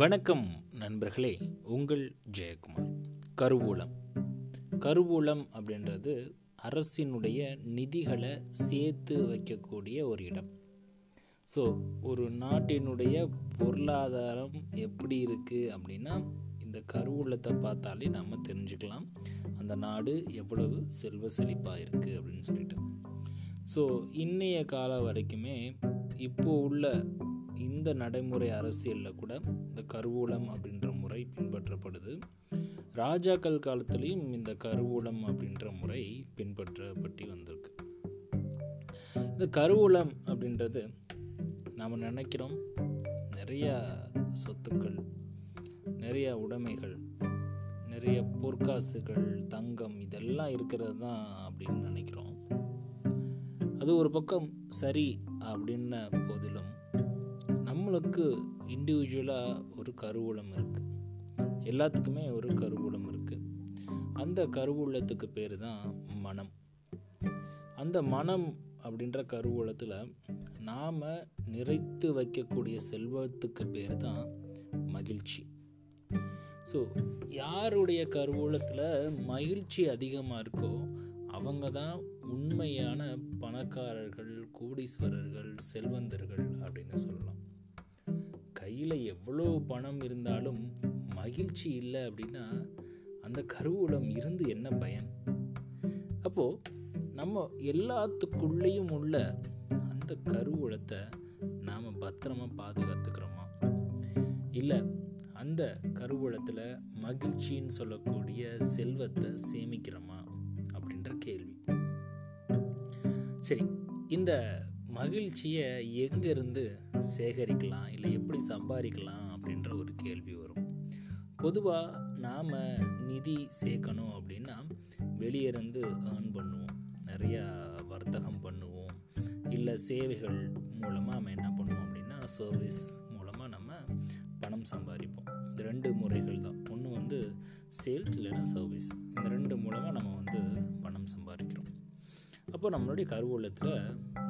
வணக்கம் நண்பர்களே உங்கள் ஜெயக்குமார். கருவூலம். கருவூலம் அப்படின்றது அரசினுடைய நிதிகளை சேர்த்து வைக்கக்கூடிய ஒரு இடம். ஸோ ஒரு நாட்டினுடைய பொருளாதாரம் எப்படி இருக்குது அப்படின்னா இந்த கருவூலத்தை பார்த்தாலே நம்ம தெரிஞ்சுக்கலாம். அந்த நாடு எவ்வளவு செல்வ செழிப்பாக இருக்குது அப்படின்னு சொல்லிட்டு. ஸோ இன்றைய காலம் வரைக்குமே இப்போ உள்ள இந்த நடைமுறை அரசியலில் கூட இந்த கருவூலம் அப்படின்ற முறை பின்பற்றப்படுது. ராஜாக்கள் காலத்துலேயும் இந்த கருவூலம் அப்படின்ற முறை பின்பற்றப்பட்டு வந்திருக்கு. இந்த கருவூலம் அப்படின்றது நாம் நினைக்கிறோம் நிறைய சொத்துக்கள் நிறைய உடைமைகள் நிறைய பொற்காசுகள் தங்கம் இதெல்லாம் இருக்கிறது தான் அப்படின்னு நினைக்கிறோம். அது ஒரு பக்கம் சரி அப்படின்ன போதிலும் நம்மளுக்கு இண்டிவிஜுவலாக ஒரு கருவூலம் இருக்குது எல்லாத்துக்குமே ஒரு கருவூலம் இருக்குது அந்த கருவூலத்துக்கு பேர் தான் மனம். அந்த மனம் அப்படின்ற கருவூலத்தில் நாம் நிறைத்து வைக்கக்கூடிய செல்வத்துக்கு பேர் தான் மகிழ்ச்சி. ஸோ யாருடைய கருவூலத்தில் மகிழ்ச்சி அதிகமாக இருக்கோ அவங்க தான் உண்மையான பணக்காரர்கள் கோடீஸ்வரர்கள் செல்வந்தர்கள் அப்படின்னு சொல்லலாம். கையில் எவ்வளோ பணம் இருந்தாலும் மகிழ்ச்சி இல்லை அப்படின்னா அந்த கருவூலம் இருந்து என்ன பயன்? அப்போது நம்ம எல்லாத்துக்குள்ளேயும் உள்ள அந்த கருவூலத்தை நாம் பத்திரமா பாதுகாத்துக்கிறோமா? இல்லை அந்த கருவூலத்தில் மகிழ்ச்சின்னு சொல்லக்கூடிய செல்வத்தை சேமிக்கிறோமா? அப்படின்ற கேள்வி. சரி இந்த மகிழ்ச்சியை எங்கேருந்து சேகரிக்கலாம்? இல்லை எப்படி சம்பாதிக்கலாம்? அப்படின்ற ஒரு கேள்வி வரும். பொதுவாக நாம் நிதி சேர்க்கணும் அப்படின்னா வெளியேருந்து ஏர்ன் பண்ணுவோம். நிறையா வர்த்தகம் பண்ணுவோம். இல்லை சேவைகள் மூலமாக நம்ம என்ன பண்ணுவோம் அப்படின்னா சர்வீஸ் மூலமாக நம்ம பணம் சம்பாதிப்போம். இந்த ரெண்டு முறைகள் தான். ஒன்று வந்து சேல்ஸ் இல்லைன்னா சர்வீஸ் இந்த ரெண்டு மூலமாக நம்ம வந்து பணம் சம்பாதிக்கிறோம். அப்போ நம்மளுடைய கருவூலத்தில்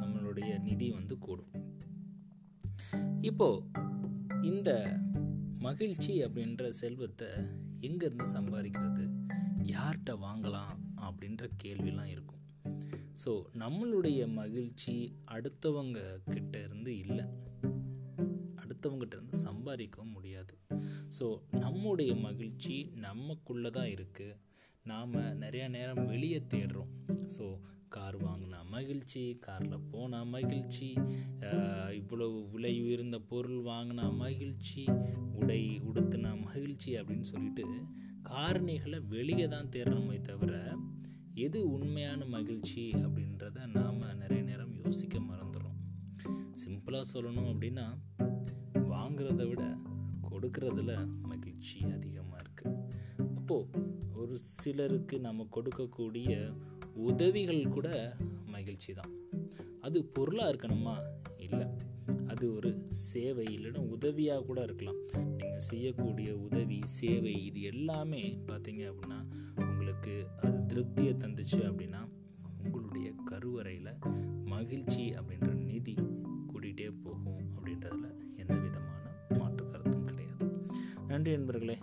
நம்மளுடைய நிதி வந்து கூடும். இப்போ இந்த மகிழ்ச்சி அப்படின்ற செல்வத்தை எங்கேருந்து சம்பாதிக்கிறது? யார்கிட்ட வாங்கலாம் அப்படின்ற கேள்விலாம் இருக்கும். ஸோ நம்மளுடைய மகிழ்ச்சி அடுத்தவங்க கிட்ட இருந்து இல்லை. அடுத்தவங்ககிட்ட இருந்து சம்பாதிக்கவும் முடியாது. ஸோ நம்முடைய மகிழ்ச்சி நமக்குள்ளே தான் இருக்குது நாம் நிறையா நேரம் வெளியே தேடுறோம். ஸோ கார் வாங்கினா மகிழ்ச்சி காரில் போனால் மகிழ்ச்சி இவ்வளவு விலை உயர்ந்த பொருள் வாங்கினா மகிழ்ச்சி உடை உடுத்தினா மகிழ்ச்சி அப்படின்னு சொல்லிட்டு காரணிகளை வெளியே தான் தேடணுமே தவிர எது உண்மையான மகிழ்ச்சி அப்படின்றத நாம் நிறைய நேரம் யோசிக்க மறந்துடும் சிம்பிளாக சொல்லணும் அப்படின்னா வாங்கிறத விட கொடுக்கறதுல மகிழ்ச்சி அதிகமாக இருக்குது அப்போது ஒரு சிலருக்கு நம்ம கொடுக்கக்கூடிய உதவிகள் கூட மகிழ்ச்சி தான் அது பொருளாக இருக்கணுமா? இல்லை. அது ஒரு சேவை இல்லைன்னா உதவியாக கூட இருக்கலாம். நீங்கள் செய்யக்கூடிய உதவி சேவை இது எல்லாமே பார்த்தீங்க அப்படின்னா உங்களுக்கு அது திருப்தியை தந்துச்சு அப்படின்னா உங்களுடைய கருவறையில் மகிழ்ச்சி அப்படின்ற நிதி கூட்டிகிட்டே போகும் அப்படின்றதுல எந்த விதமான மாற்று கருத்தும் கிடையாது. நன்றி நண்பர்களே.